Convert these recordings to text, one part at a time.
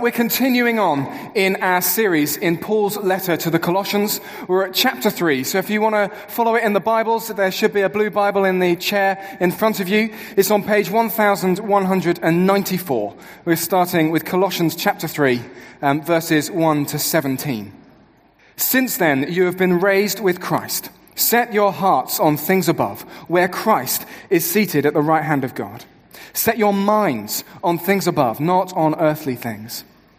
We're continuing on in our series in Paul's letter to the Colossians. We're at chapter 3. So if you want to follow it in the Bibles, there should be a blue Bible in the chair in front of you. It's on page 1194. We're starting with Colossians chapter 3, um, verses 1 to 17. Since then, you have been raised with Christ. Set your hearts on things above, where Christ is seated at the right hand of God. Set your minds on things above, not on earthly things.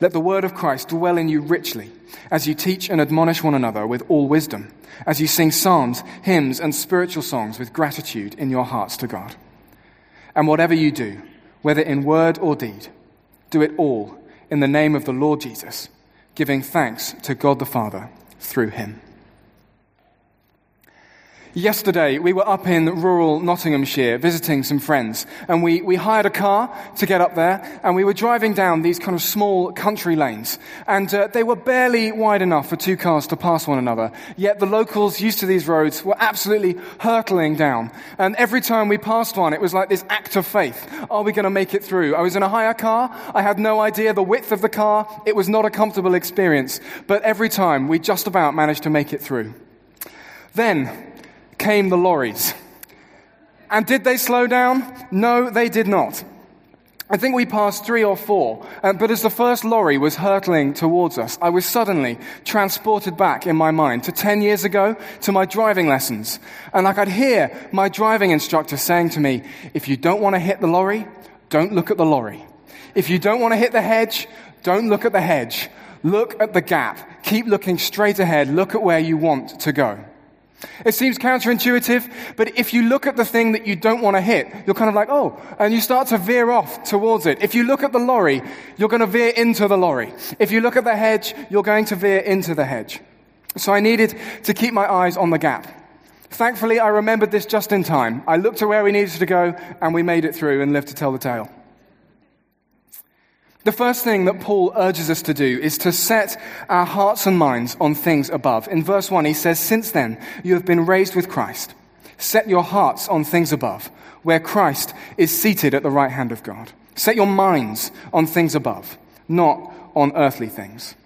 Let the word of Christ dwell in you richly, as you teach and admonish one another with all wisdom, as you sing psalms, hymns, and spiritual songs with gratitude in your hearts to God. And whatever you do, whether in word or deed, do it all in the name of the Lord Jesus, giving thanks to God the Father through him. Yesterday, we were up in rural Nottinghamshire visiting some friends, and we, we hired a car to get up there, and we were driving down these kind of small country lanes, and uh, they were barely wide enough for two cars to pass one another. Yet the locals used to these roads were absolutely hurtling down, and every time we passed one, it was like this act of faith. Are we going to make it through? I was in a hire car. I had no idea the width of the car. It was not a comfortable experience, but every time we just about managed to make it through. Then, came the lorries. And did they slow down? No, they did not. I think we passed three or four, uh, but as the first lorry was hurtling towards us, I was suddenly transported back in my mind to 10 years ago to my driving lessons. And I could hear my driving instructor saying to me, if you don't want to hit the lorry, don't look at the lorry. If you don't want to hit the hedge, don't look at the hedge. Look at the gap. Keep looking straight ahead. Look at where you want to go. It seems counterintuitive, but if you look at the thing that you don't want to hit, you're kind of like, oh, and you start to veer off towards it. If you look at the lorry, you're going to veer into the lorry. If you look at the hedge, you're going to veer into the hedge. So I needed to keep my eyes on the gap. Thankfully, I remembered this just in time. I looked to where we needed to go, and we made it through and lived to tell the tale. The first thing that Paul urges us to do is to set our hearts and minds on things above. In verse 1, he says, Since then, you have been raised with Christ. Set your hearts on things above, where Christ is seated at the right hand of God. Set your minds on things above, not on earthly things.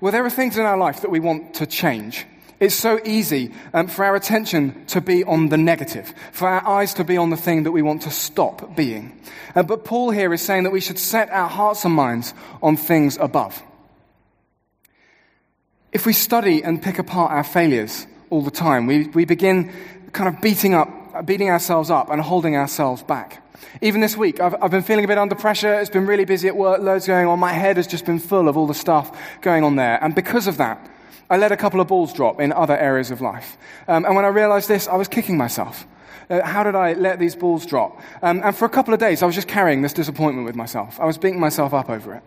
Well, there are things in our life that we want to change. It's so easy um, for our attention to be on the negative, for our eyes to be on the thing that we want to stop being. Uh, but Paul here is saying that we should set our hearts and minds on things above. If we study and pick apart our failures all the time, we, we begin kind of beating up, beating ourselves up and holding ourselves back. Even this week, I've, I've been feeling a bit under pressure. It's been really busy at work, loads going on. My head has just been full of all the stuff going on there. And because of that, I let a couple of balls drop in other areas of life. Um, and when I realized this, I was kicking myself. Uh, how did I let these balls drop? Um, and for a couple of days, I was just carrying this disappointment with myself. I was beating myself up over it.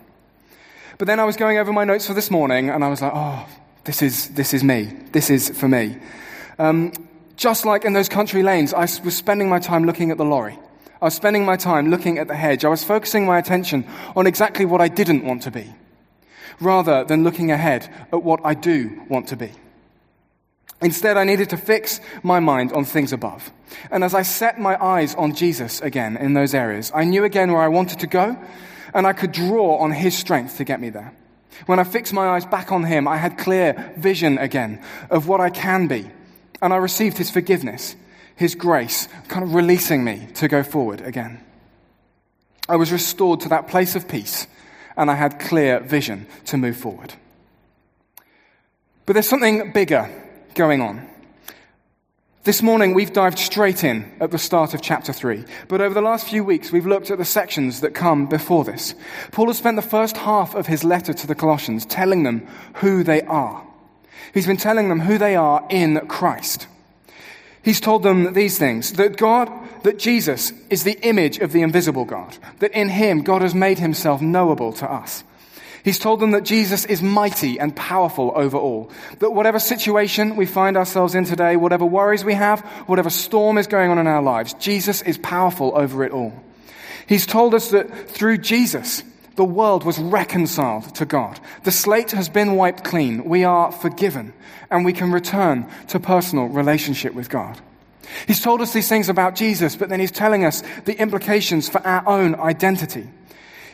But then I was going over my notes for this morning, and I was like, oh, this is, this is me. This is for me. Um, just like in those country lanes, I was spending my time looking at the lorry. I was spending my time looking at the hedge. I was focusing my attention on exactly what I didn't want to be. Rather than looking ahead at what I do want to be. Instead, I needed to fix my mind on things above. And as I set my eyes on Jesus again in those areas, I knew again where I wanted to go, and I could draw on His strength to get me there. When I fixed my eyes back on Him, I had clear vision again of what I can be, and I received His forgiveness, His grace, kind of releasing me to go forward again. I was restored to that place of peace, and I had clear vision to move forward. But there's something bigger going on. This morning, we've dived straight in at the start of chapter 3. But over the last few weeks, we've looked at the sections that come before this. Paul has spent the first half of his letter to the Colossians telling them who they are. He's been telling them who they are in Christ. He's told them these things that God, that Jesus is the image of the invisible God, that in him God has made himself knowable to us. He's told them that Jesus is mighty and powerful over all. That whatever situation we find ourselves in today, whatever worries we have, whatever storm is going on in our lives, Jesus is powerful over it all. He's told us that through Jesus, the world was reconciled to God. The slate has been wiped clean. We are forgiven and we can return to personal relationship with God. He's told us these things about Jesus, but then he's telling us the implications for our own identity.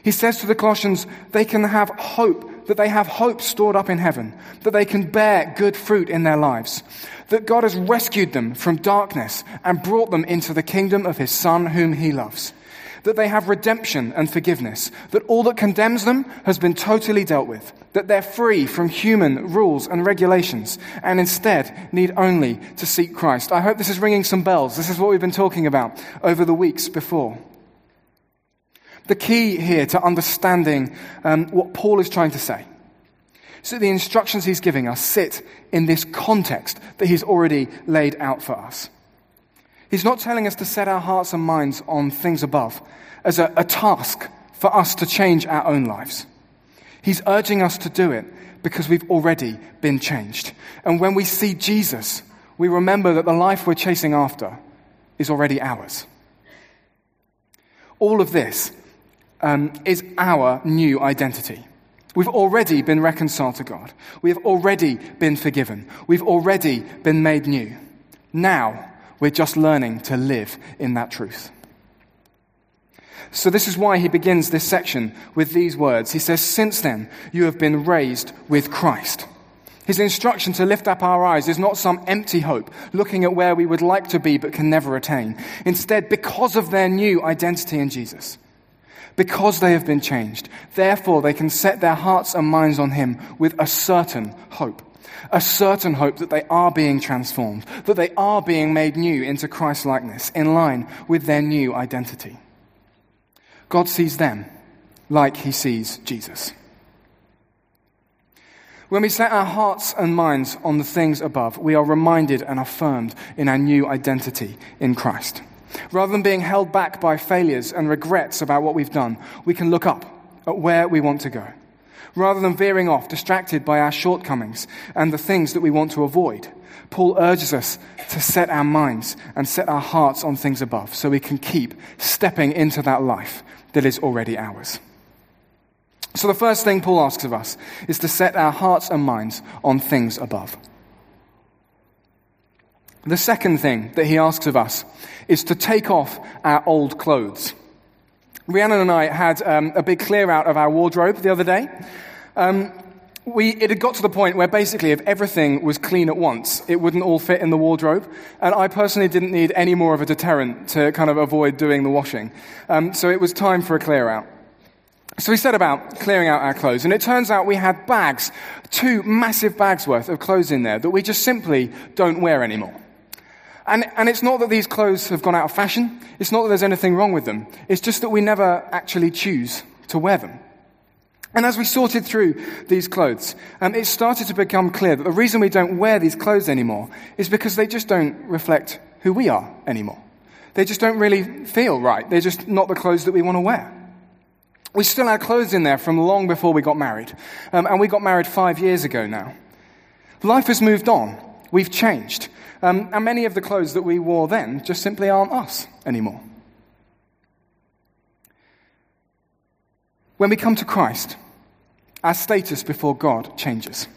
He says to the Colossians, they can have hope, that they have hope stored up in heaven, that they can bear good fruit in their lives, that God has rescued them from darkness and brought them into the kingdom of his Son, whom he loves, that they have redemption and forgiveness, that all that condemns them has been totally dealt with, that they're free from human rules and regulations, and instead need only to seek Christ. I hope this is ringing some bells. This is what we've been talking about over the weeks before. The key here to understanding um, what Paul is trying to say. So the instructions he's giving us sit in this context that he's already laid out for us. He's not telling us to set our hearts and minds on things above as a, a task for us to change our own lives. He's urging us to do it because we've already been changed. And when we see Jesus, we remember that the life we're chasing after is already ours. All of this um, is our new identity. We've already been reconciled to God. We have already been forgiven. We've already been made new. Now, we're just learning to live in that truth. So, this is why he begins this section with these words. He says, Since then, you have been raised with Christ. His instruction to lift up our eyes is not some empty hope, looking at where we would like to be but can never attain. Instead, because of their new identity in Jesus, because they have been changed. Therefore, they can set their hearts and minds on Him with a certain hope. A certain hope that they are being transformed, that they are being made new into Christ likeness, in line with their new identity. God sees them like He sees Jesus. When we set our hearts and minds on the things above, we are reminded and affirmed in our new identity in Christ. Rather than being held back by failures and regrets about what we've done, we can look up at where we want to go. Rather than veering off, distracted by our shortcomings and the things that we want to avoid, Paul urges us to set our minds and set our hearts on things above so we can keep stepping into that life that is already ours. So, the first thing Paul asks of us is to set our hearts and minds on things above. The second thing that he asks of us is to take off our old clothes. Rhiannon and I had um, a big clear out of our wardrobe the other day. Um, we, it had got to the point where basically, if everything was clean at once, it wouldn't all fit in the wardrobe. And I personally didn't need any more of a deterrent to kind of avoid doing the washing. Um, so it was time for a clear out. So we set about clearing out our clothes, and it turns out we had bags, two massive bags worth of clothes in there that we just simply don't wear anymore. And, and it's not that these clothes have gone out of fashion. It's not that there's anything wrong with them. It's just that we never actually choose to wear them. And as we sorted through these clothes, um, it started to become clear that the reason we don't wear these clothes anymore is because they just don't reflect who we are anymore. They just don't really feel right. They're just not the clothes that we want to wear. We still had clothes in there from long before we got married. Um, and we got married five years ago now. Life has moved on. We've changed. Um, and many of the clothes that we wore then just simply aren't us anymore. When we come to Christ, Our status before God changes.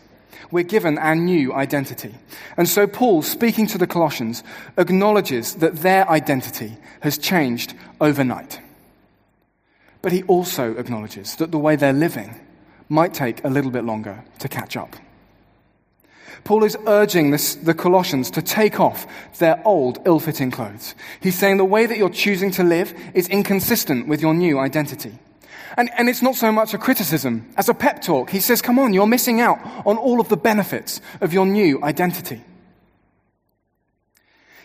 We're given our new identity. And so Paul, speaking to the Colossians, acknowledges that their identity has changed overnight. But he also acknowledges that the way they're living might take a little bit longer to catch up. Paul is urging this, the Colossians to take off their old, ill fitting clothes. He's saying the way that you're choosing to live is inconsistent with your new identity. And, and it's not so much a criticism as a pep talk. He says, Come on, you're missing out on all of the benefits of your new identity.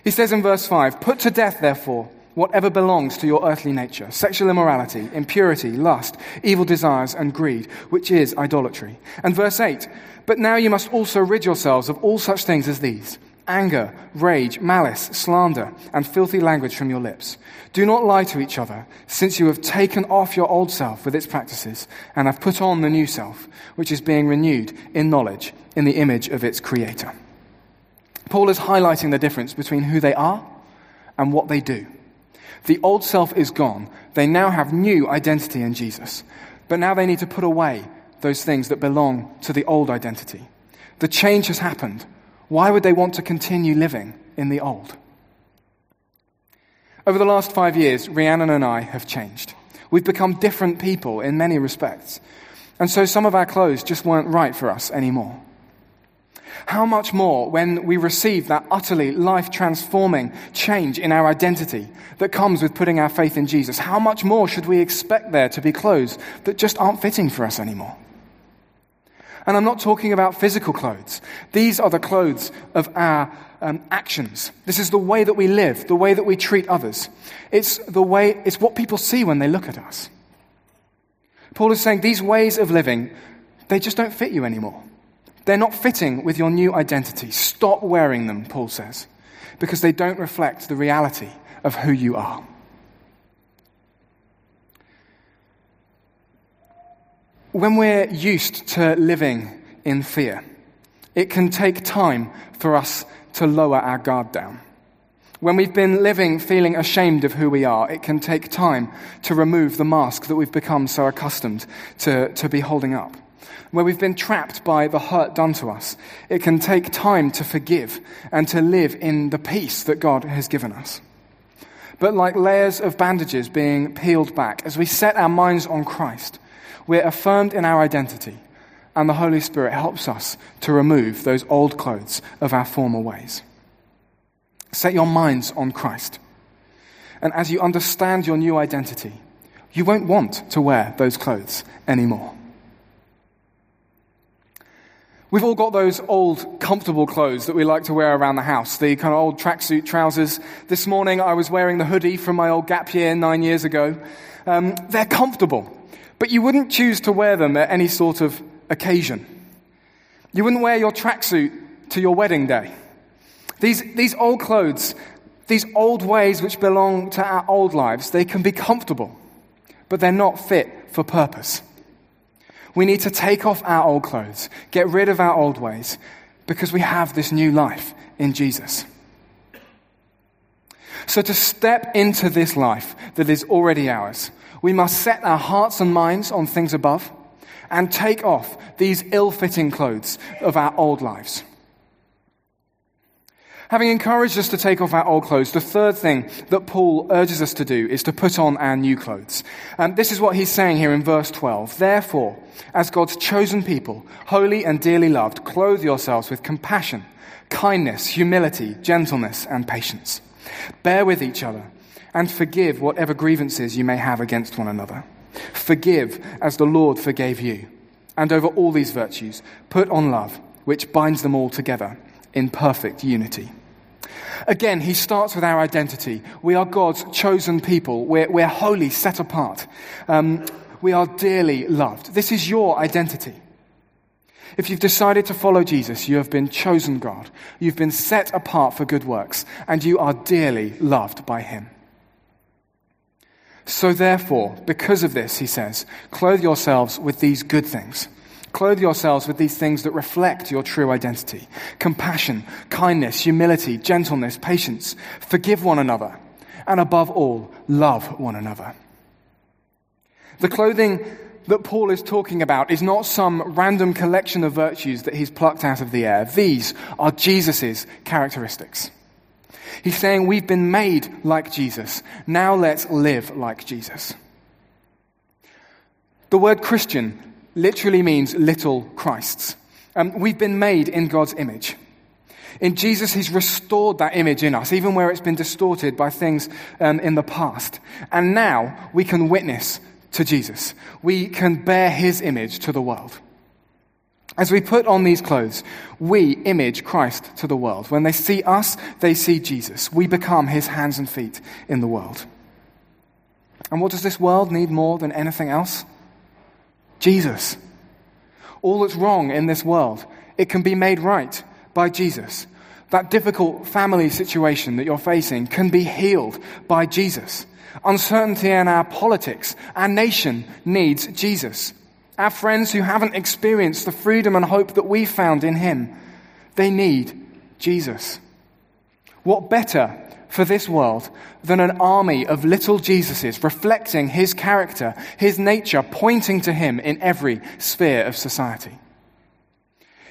He says in verse 5 Put to death, therefore, whatever belongs to your earthly nature sexual immorality, impurity, lust, evil desires, and greed, which is idolatry. And verse 8 But now you must also rid yourselves of all such things as these anger, rage, malice, slander, and filthy language from your lips. Do not lie to each other, since you have taken off your old self with its practices and have put on the new self, which is being renewed in knowledge in the image of its creator. Paul is highlighting the difference between who they are and what they do. The old self is gone. They now have new identity in Jesus. But now they need to put away those things that belong to the old identity. The change has happened why would they want to continue living in the old? Over the last five years, Rhiannon and I have changed. We've become different people in many respects. And so some of our clothes just weren't right for us anymore. How much more when we receive that utterly life transforming change in our identity that comes with putting our faith in Jesus? How much more should we expect there to be clothes that just aren't fitting for us anymore? And I'm not talking about physical clothes. These are the clothes of our um, actions. This is the way that we live, the way that we treat others. It's the way, it's what people see when they look at us. Paul is saying these ways of living, they just don't fit you anymore. They're not fitting with your new identity. Stop wearing them, Paul says, because they don't reflect the reality of who you are. when we're used to living in fear, it can take time for us to lower our guard down. When we've been living feeling ashamed of who we are, it can take time to remove the mask that we've become so accustomed to, to be holding up. Where we've been trapped by the hurt done to us, it can take time to forgive and to live in the peace that God has given us. But like layers of bandages being peeled back, as we set our minds on Christ, we're affirmed in our identity, and the Holy Spirit helps us to remove those old clothes of our former ways. Set your minds on Christ. And as you understand your new identity, you won't want to wear those clothes anymore. We've all got those old, comfortable clothes that we like to wear around the house, the kind of old tracksuit trousers. This morning I was wearing the hoodie from my old gap year nine years ago. Um, they're comfortable. But you wouldn't choose to wear them at any sort of occasion. You wouldn't wear your tracksuit to your wedding day. These, these old clothes, these old ways which belong to our old lives, they can be comfortable, but they're not fit for purpose. We need to take off our old clothes, get rid of our old ways, because we have this new life in Jesus. So to step into this life that is already ours, we must set our hearts and minds on things above and take off these ill fitting clothes of our old lives. Having encouraged us to take off our old clothes, the third thing that Paul urges us to do is to put on our new clothes. And this is what he's saying here in verse 12. Therefore, as God's chosen people, holy and dearly loved, clothe yourselves with compassion, kindness, humility, gentleness, and patience. Bear with each other and forgive whatever grievances you may have against one another. Forgive as the Lord forgave you. And over all these virtues, put on love, which binds them all together in perfect unity. Again, he starts with our identity. We are God's chosen people. We're, we're holy, set apart. Um, we are dearly loved. This is your identity. If you've decided to follow Jesus, you have been chosen God. You've been set apart for good works, and you are dearly loved by Him. So therefore, because of this, he says, clothe yourselves with these good things. Clothe yourselves with these things that reflect your true identity compassion, kindness, humility, gentleness, patience. Forgive one another. And above all, love one another. The clothing that Paul is talking about is not some random collection of virtues that he's plucked out of the air. These are Jesus' characteristics. He's saying we've been made like Jesus. Now let's live like Jesus. The word Christian literally means little Christs. Um, we've been made in God's image. In Jesus, He's restored that image in us, even where it's been distorted by things um, in the past. And now we can witness to Jesus. We can bear His image to the world. As we put on these clothes, we image Christ to the world. When they see us, they see Jesus. We become His hands and feet in the world. And what does this world need more than anything else? Jesus. All that's wrong in this world, it can be made right by Jesus. That difficult family situation that you're facing can be healed by Jesus. Uncertainty in our politics, our nation needs Jesus. Our friends who haven't experienced the freedom and hope that we found in Him, they need Jesus. What better for this world than an army of little Jesuses reflecting His character, His nature, pointing to Him in every sphere of society?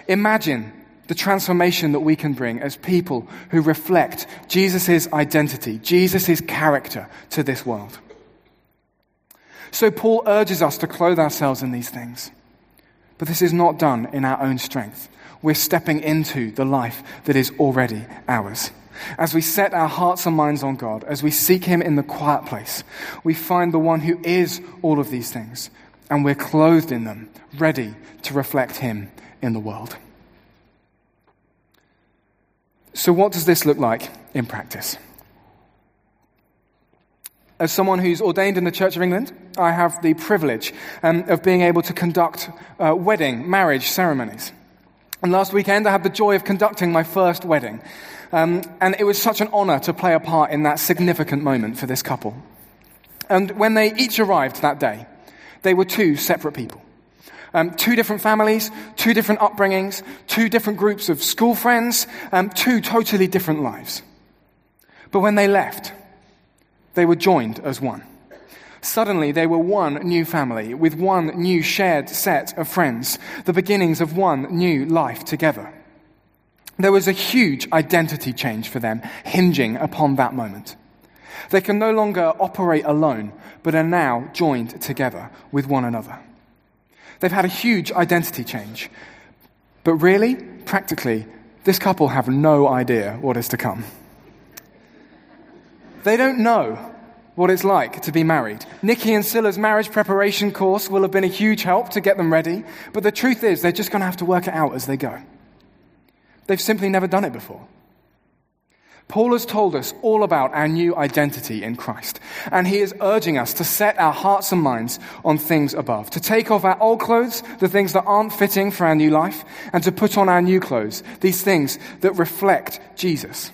Imagine the transformation that we can bring as people who reflect Jesus' identity, Jesus' character to this world. So Paul urges us to clothe ourselves in these things. But this is not done in our own strength. We're stepping into the life that is already ours. As we set our hearts and minds on God, as we seek Him in the quiet place, we find the one who is all of these things, and we're clothed in them, ready to reflect Him in the world. So, what does this look like in practice? As someone who's ordained in the Church of England, I have the privilege um, of being able to conduct uh, wedding, marriage ceremonies. And last weekend, I had the joy of conducting my first wedding. Um, and it was such an honor to play a part in that significant moment for this couple. And when they each arrived that day, they were two separate people. Um, two different families, two different upbringings, two different groups of school friends, um, two totally different lives. But when they left, they were joined as one. Suddenly, they were one new family with one new shared set of friends, the beginnings of one new life together. There was a huge identity change for them, hinging upon that moment. They can no longer operate alone, but are now joined together with one another. They've had a huge identity change. But really, practically, this couple have no idea what is to come. They don't know what it's like to be married. Nicky and Sila's marriage preparation course will have been a huge help to get them ready, but the truth is they're just going to have to work it out as they go. They've simply never done it before. Paul has told us all about our new identity in Christ, and he is urging us to set our hearts and minds on things above, to take off our old clothes, the things that aren't fitting for our new life, and to put on our new clothes, these things that reflect Jesus.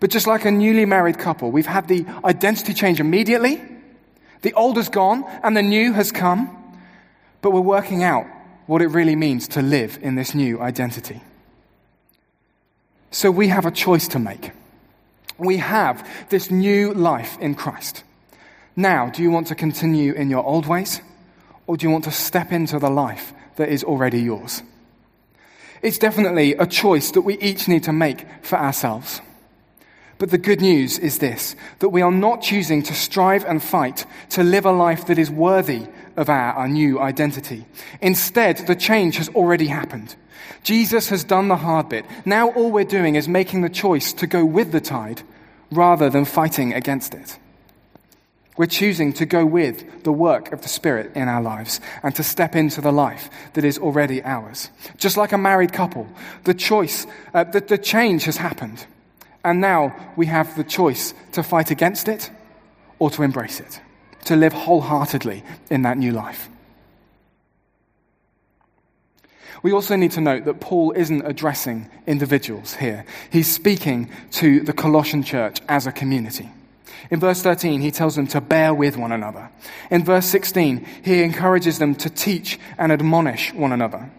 But just like a newly married couple, we've had the identity change immediately, the old has gone, and the new has come, but we're working out what it really means to live in this new identity. So we have a choice to make. We have this new life in Christ. Now, do you want to continue in your old ways? Or do you want to step into the life that is already yours? It's definitely a choice that we each need to make for ourselves. But the good news is this that we are not choosing to strive and fight to live a life that is worthy of our, our new identity. Instead, the change has already happened. Jesus has done the hard bit. Now all we're doing is making the choice to go with the tide rather than fighting against it. We're choosing to go with the work of the Spirit in our lives and to step into the life that is already ours. Just like a married couple, the choice, uh, the, the change has happened. And now we have the choice to fight against it or to embrace it, to live wholeheartedly in that new life. We also need to note that Paul isn't addressing individuals here. He's speaking to the Colossian church as a community. In verse 13, he tells them to bear with one another. In verse 16, he encourages them to teach and admonish one another.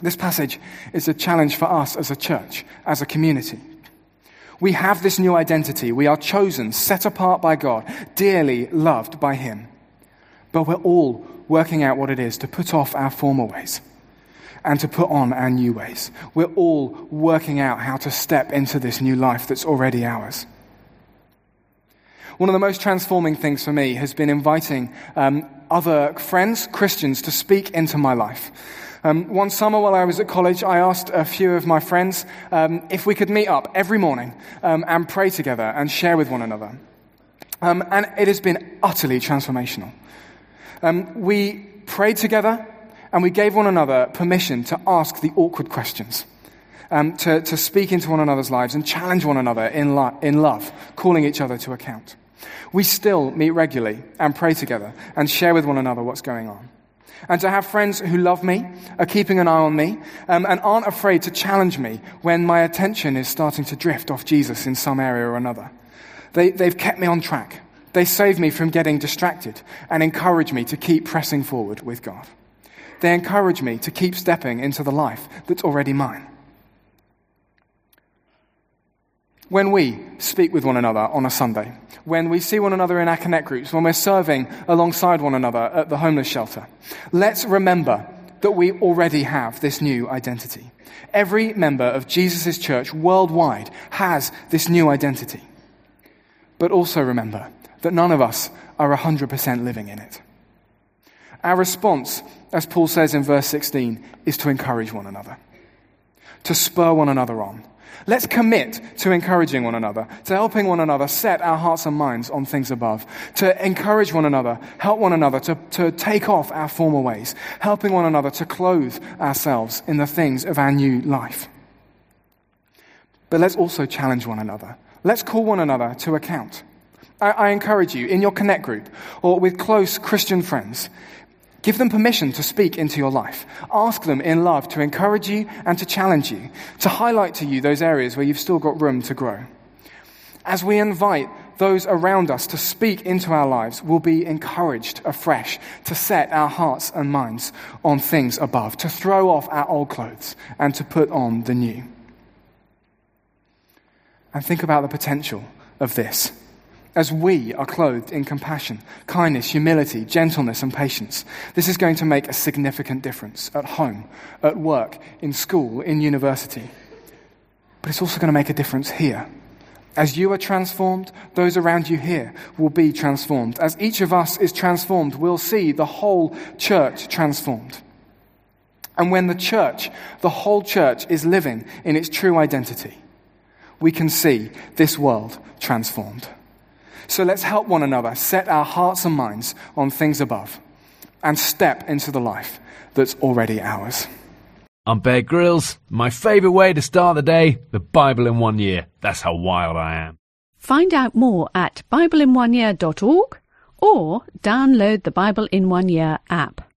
This passage is a challenge for us as a church, as a community. We have this new identity. We are chosen, set apart by God, dearly loved by Him. But we're all working out what it is to put off our former ways and to put on our new ways. We're all working out how to step into this new life that's already ours. One of the most transforming things for me has been inviting um, other friends, Christians, to speak into my life. Um, one summer while I was at college, I asked a few of my friends um, if we could meet up every morning um, and pray together and share with one another. Um, and it has been utterly transformational. Um, we prayed together and we gave one another permission to ask the awkward questions. Um, to, to speak into one another's lives and challenge one another in, lo- in love, calling each other to account. We still meet regularly and pray together and share with one another what's going on. And to have friends who love me, are keeping an eye on me, um, and aren't afraid to challenge me when my attention is starting to drift off Jesus in some area or another. They, they've kept me on track. They save me from getting distracted and encourage me to keep pressing forward with God. They encourage me to keep stepping into the life that's already mine. When we speak with one another on a Sunday, when we see one another in our connect groups, when we're serving alongside one another at the homeless shelter, let's remember that we already have this new identity. Every member of Jesus' church worldwide has this new identity. But also remember that none of us are 100% living in it. Our response, as Paul says in verse 16, is to encourage one another, to spur one another on Let's commit to encouraging one another, to helping one another set our hearts and minds on things above, to encourage one another, help one another to, to take off our former ways, helping one another to clothe ourselves in the things of our new life. But let's also challenge one another. Let's call one another to account. I, I encourage you in your connect group or with close Christian friends, Give them permission to speak into your life. Ask them in love to encourage you and to challenge you, to highlight to you those areas where you've still got room to grow. As we invite those around us to speak into our lives, we'll be encouraged afresh to set our hearts and minds on things above, to throw off our old clothes and to put on the new. And think about the potential of this as we are clothed in compassion, kindness, humility, gentleness, and patience. This is going to make a significant difference at home, at work, in school, in university. But it's also going to make a difference here. As you are transformed, those around you here will be transformed. As each of us is transformed, we'll see the whole church transformed. And when the church, the whole church, is living in its true identity, we can see this world transformed. So let's help one another set our hearts and minds on things above and step into the life that's already ours. I'm Bear Grylls. My favourite way to start the day, the Bible in one year. That's how wild I am. Find out more at BibleInOneYear.org or download the Bible in One Year app.